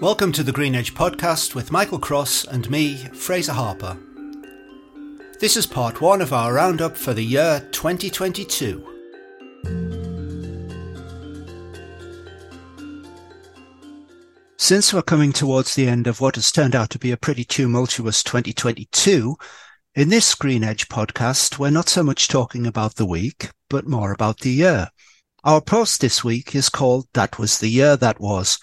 Welcome to the Green Edge podcast with Michael Cross and me, Fraser Harper. This is part one of our roundup for the year 2022. Since we're coming towards the end of what has turned out to be a pretty tumultuous 2022, in this Green Edge podcast, we're not so much talking about the week, but more about the year. Our post this week is called That Was the Year That Was.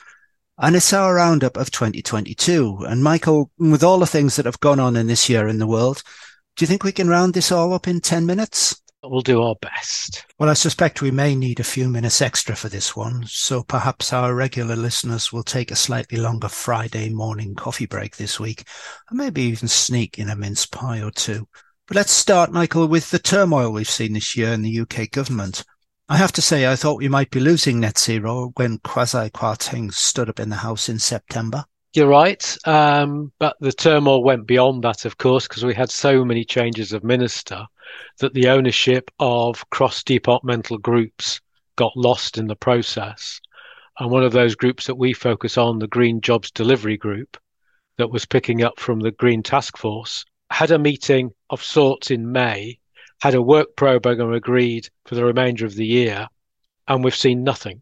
And it's our roundup of 2022. And Michael, with all the things that have gone on in this year in the world, do you think we can round this all up in 10 minutes? We'll do our best. Well, I suspect we may need a few minutes extra for this one. So perhaps our regular listeners will take a slightly longer Friday morning coffee break this week and maybe even sneak in a mince pie or two. But let's start, Michael, with the turmoil we've seen this year in the UK government. I have to say, I thought we might be losing net zero when Kwasi Kwarteng stood up in the House in September. You're right. Um, but the turmoil went beyond that, of course, because we had so many changes of minister that the ownership of cross departmental groups got lost in the process. And one of those groups that we focus on, the Green Jobs Delivery Group, that was picking up from the Green Task Force, had a meeting of sorts in May had a work program agreed for the remainder of the year, and we've seen nothing.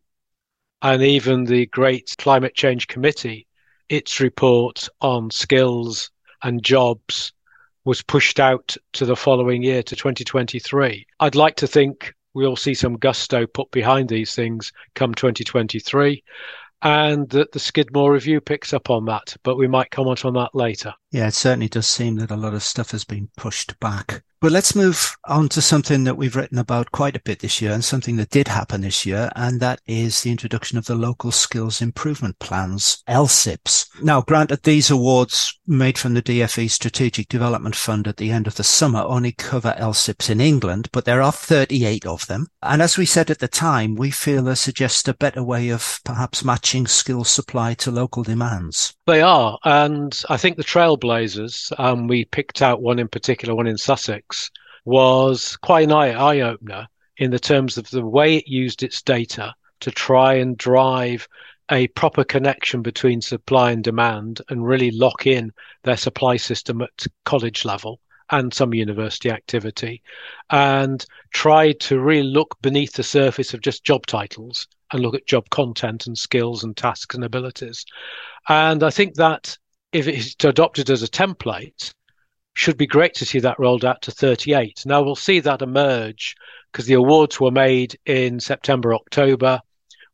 And even the great climate change committee, its report on skills and jobs was pushed out to the following year to 2023. I'd like to think we'll see some gusto put behind these things come 2023 and that the Skidmore review picks up on that, but we might comment on that later. Yeah, it certainly does seem that a lot of stuff has been pushed back. But let's move on to something that we've written about quite a bit this year and something that did happen this year. And that is the introduction of the local skills improvement plans, LSIPs. Now, granted, these awards made from the DFE Strategic Development Fund at the end of the summer only cover LSIPs in England, but there are 38 of them. And as we said at the time, we feel they suggest a better way of perhaps matching skill supply to local demands. They are. And I think the Trailblazers, um, we picked out one in particular, one in Sussex was quite an eye opener in the terms of the way it used its data to try and drive a proper connection between supply and demand and really lock in their supply system at college level and some university activity and try to really look beneath the surface of just job titles and look at job content and skills and tasks and abilities. And I think that if it's adopted as a template, should be great to see that rolled out to 38. Now we'll see that emerge because the awards were made in September, October.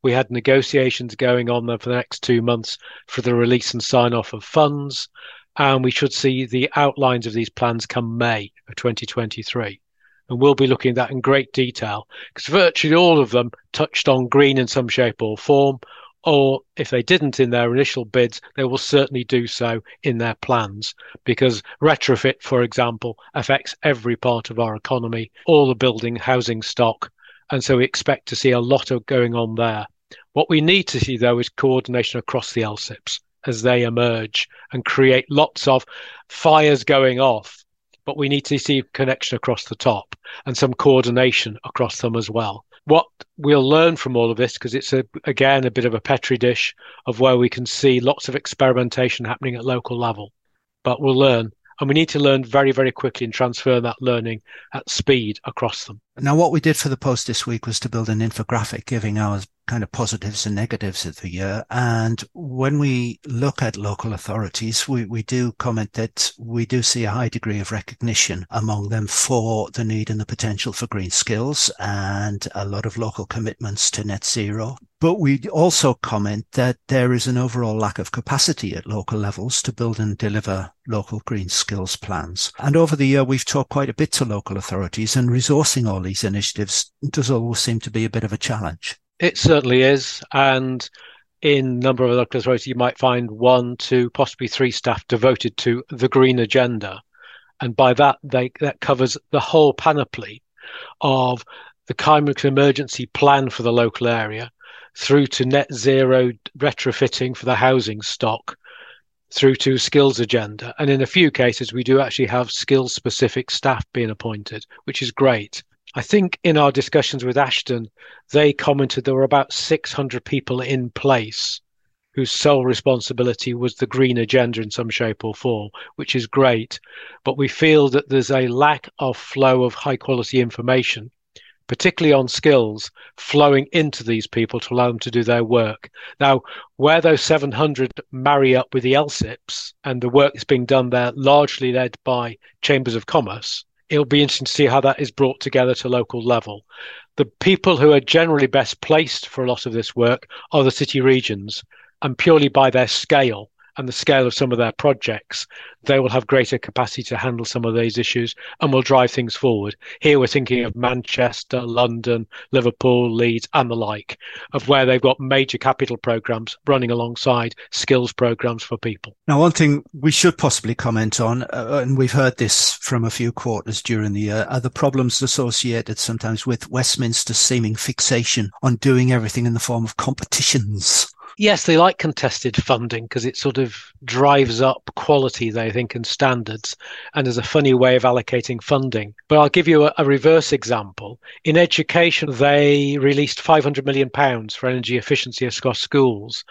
We had negotiations going on there for the next two months for the release and sign off of funds. And we should see the outlines of these plans come May of 2023. And we'll be looking at that in great detail because virtually all of them touched on green in some shape or form or if they didn't in their initial bids, they will certainly do so in their plans because retrofit, for example, affects every part of our economy, all the building housing stock. And so we expect to see a lot of going on there. What we need to see though is coordination across the LSIPs as they emerge and create lots of fires going off. But we need to see connection across the top and some coordination across them as well what we'll learn from all of this, because it's a, again a bit of a petri dish of where we can see lots of experimentation happening at local level. But we'll learn, and we need to learn very, very quickly and transfer that learning at speed across them. Now, what we did for the post this week was to build an infographic giving our kind of positives and negatives of the year. And when we look at local authorities, we, we do comment that we do see a high degree of recognition among them for the need and the potential for green skills and a lot of local commitments to net zero. But we also comment that there is an overall lack of capacity at local levels to build and deliver local green skills plans. And over the year, we've talked quite a bit to local authorities and resourcing all these initiatives does always seem to be a bit of a challenge. It certainly is. And in number of local authorities, you might find one, two, possibly three staff devoted to the green agenda. And by that, they, that covers the whole panoply of the climate emergency plan for the local area through to net zero retrofitting for the housing stock through to skills agenda. And in a few cases, we do actually have skills specific staff being appointed, which is great. I think in our discussions with Ashton, they commented there were about 600 people in place whose sole responsibility was the green agenda in some shape or form, which is great. But we feel that there's a lack of flow of high quality information particularly on skills, flowing into these people to allow them to do their work. Now, where those 700 marry up with the LSIPs and the work that's being done there, largely led by chambers of commerce, it'll be interesting to see how that is brought together to local level. The people who are generally best placed for a lot of this work are the city regions, and purely by their scale and the scale of some of their projects, they will have greater capacity to handle some of these issues and will drive things forward. Here we're thinking of Manchester, London, Liverpool, Leeds, and the like, of where they've got major capital programs running alongside skills programs for people. Now, one thing we should possibly comment on, uh, and we've heard this from a few quarters during the year, are the problems associated sometimes with Westminster's seeming fixation on doing everything in the form of competitions. Yes, they like contested funding because it sort of drives up quality, they think, and standards, and is a funny way of allocating funding. But I'll give you a, a reverse example. In education, they released £500 million for energy efficiency across schools.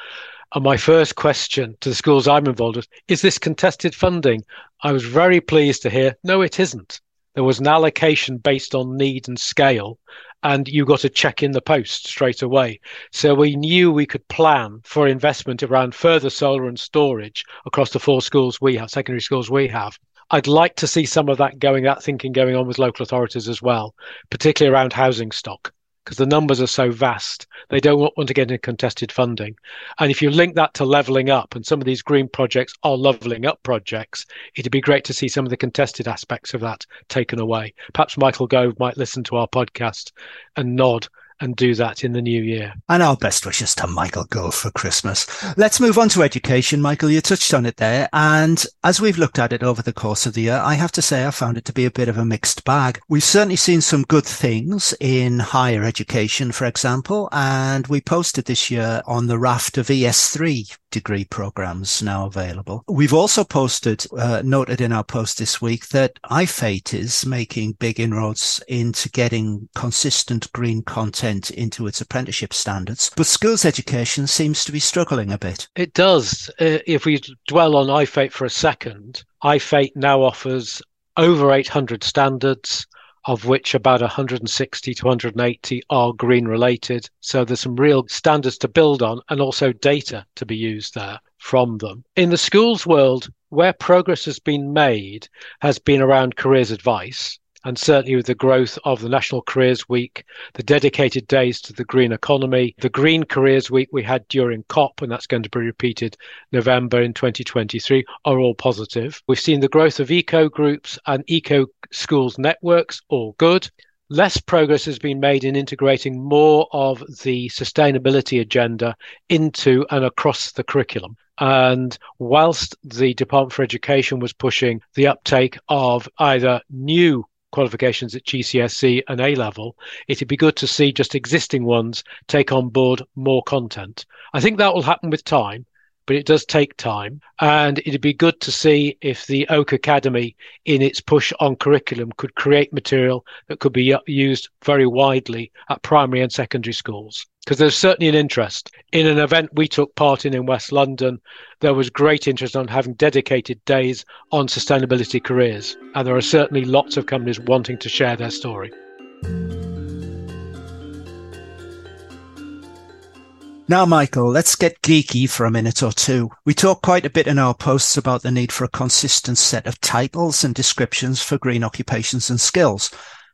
And my first question to the schools I'm involved with is this contested funding? I was very pleased to hear, no, it isn't. There was an allocation based on need and scale, and you got a check in the post straight away. So we knew we could plan for investment around further solar and storage across the four schools we have, secondary schools we have. I'd like to see some of that going, that thinking going on with local authorities as well, particularly around housing stock because the numbers are so vast. They don't want to get into contested funding. And if you link that to leveling up, and some of these green projects are leveling up projects, it'd be great to see some of the contested aspects of that taken away. Perhaps Michael Gove might listen to our podcast and nod and do that in the new year. And our best wishes to Michael Gove for Christmas. Let's move on to education. Michael, you touched on it there. And as we've looked at it over the course of the year, I have to say I found it to be a bit of a mixed bag. We've certainly seen some good things in higher education, for example, and we posted this year on the raft of ES3 degree programs now available. We've also posted, uh, noted in our post this week that iFate is making big inroads into getting consistent green content into its apprenticeship standards, but schools education seems to be struggling a bit. It does. Uh, if we dwell on iFate for a second, iFate now offers over 800 standards of which about 160 to 180 are green related. So there's some real standards to build on and also data to be used there from them. In the schools world, where progress has been made has been around careers advice and certainly with the growth of the National Careers Week, the dedicated days to the green economy, the Green Careers Week we had during COP, and that's going to be repeated November in 2023, are all positive. We've seen the growth of eco groups and eco schools networks, all good less progress has been made in integrating more of the sustainability agenda into and across the curriculum. And whilst the Department for Education was pushing the uptake of either new qualifications at GCSE and A level, it'd be good to see just existing ones take on board more content. I think that will happen with time but it does take time. And it'd be good to see if the Oak Academy, in its push on curriculum, could create material that could be used very widely at primary and secondary schools. Because there's certainly an interest. In an event we took part in in West London, there was great interest on having dedicated days on sustainability careers. And there are certainly lots of companies wanting to share their story. Now, Michael, let's get geeky for a minute or two. We talk quite a bit in our posts about the need for a consistent set of titles and descriptions for green occupations and skills.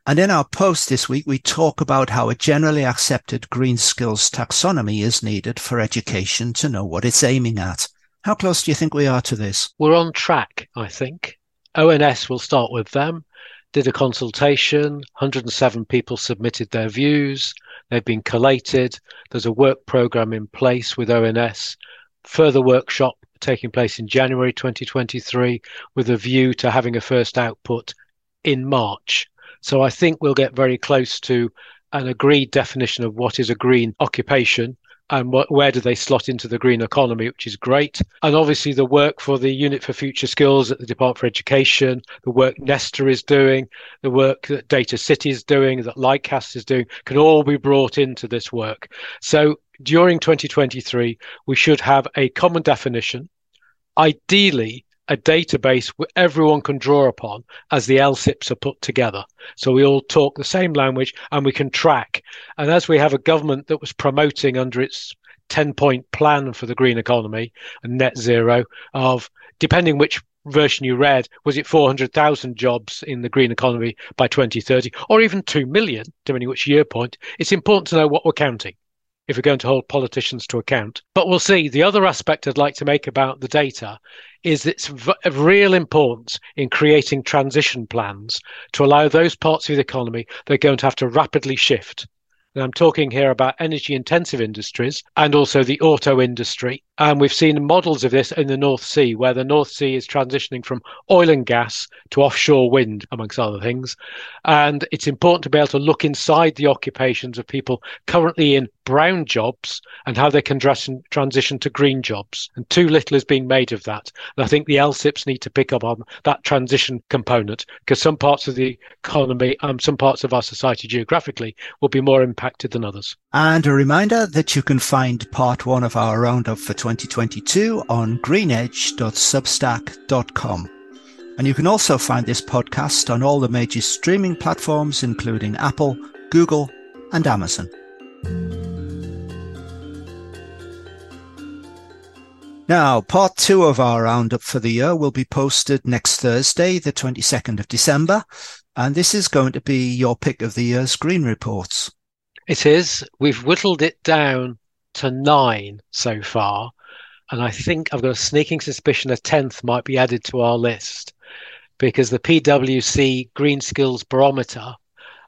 And in our post this week, we talk about how a generally accepted green skills taxonomy is needed for education to know what it's aiming at. How close do you think we are to this? We're on track, I think. ONS will start with them, did a consultation, 107 people submitted their views. They've been collated. There's a work program in place with ONS. Further workshop taking place in January 2023 with a view to having a first output in March. So I think we'll get very close to an agreed definition of what is a green occupation and where do they slot into the green economy, which is great. And obviously, the work for the Unit for Future Skills at the Department for Education, the work Nesta is doing, the work that Data City is doing, that Lightcast is doing, can all be brought into this work. So during 2023, we should have a common definition, ideally a database where everyone can draw upon as the LSIPs are put together. So we all talk the same language and we can track. And as we have a government that was promoting under its 10 point plan for the green economy and net zero of depending which version you read, was it 400,000 jobs in the green economy by 2030 or even 2 million, depending which year point? It's important to know what we're counting if we're going to hold politicians to account. But we'll see. The other aspect I'd like to make about the data is it's of real importance in creating transition plans to allow those parts of the economy that are going to have to rapidly shift and I'm talking here about energy intensive industries and also the auto industry. And we've seen models of this in the North Sea, where the North Sea is transitioning from oil and gas to offshore wind, amongst other things. And it's important to be able to look inside the occupations of people currently in brown jobs and how they can transition to green jobs. And too little is being made of that. And I think the LSIPs need to pick up on that transition component because some parts of the economy, um, some parts of our society geographically will be more impacted than others. And a reminder that you can find part one of our roundup for 2022 on greenedge.substack.com. And you can also find this podcast on all the major streaming platforms, including Apple, Google, and Amazon. Now, part two of our roundup for the year will be posted next Thursday, the 22nd of December. And this is going to be your pick of the year's green reports. It is. We've whittled it down to nine so far. And I think I've got a sneaking suspicion a 10th might be added to our list because the PwC Green Skills Barometer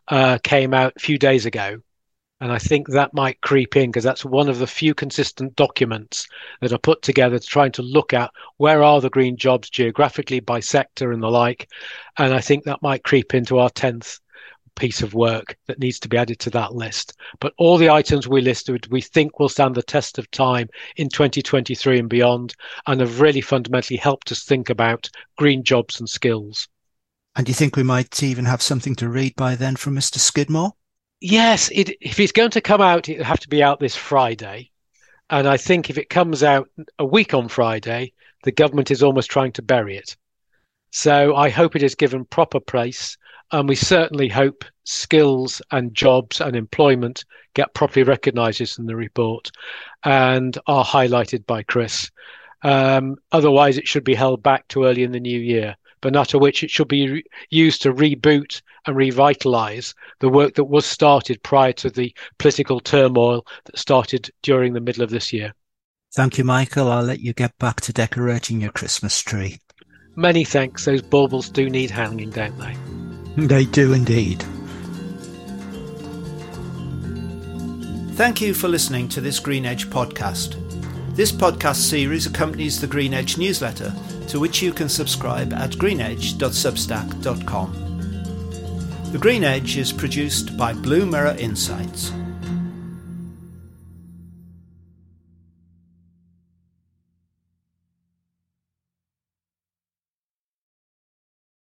uh, came out a few days ago and I think that might creep in because that's one of the few consistent documents that are put together to trying to look at where are the green jobs geographically by sector and the like. And I think that might creep into our 10th piece of work that needs to be added to that list. But all the items we listed, we think will stand the test of time in 2023 and beyond, and have really fundamentally helped us think about green jobs and skills. And do you think we might even have something to read by then from Mr. Skidmore? Yes, it, if it's going to come out, it'll have to be out this Friday. And I think if it comes out a week on Friday, the government is almost trying to bury it. So I hope it is given proper place. And we certainly hope skills and jobs and employment get properly recognised in the report and are highlighted by Chris. Um, otherwise, it should be held back to early in the new year but after which it should be re- used to reboot and revitalise the work that was started prior to the political turmoil that started during the middle of this year. Thank you, Michael. I'll let you get back to decorating your Christmas tree. Many thanks. Those baubles do need hanging, don't they? They do indeed. Thank you for listening to this Green Edge podcast. This podcast series accompanies the Green Edge newsletter, to which you can subscribe at greenedge.substack.com. The Green Edge is produced by Blue Mirror Insights.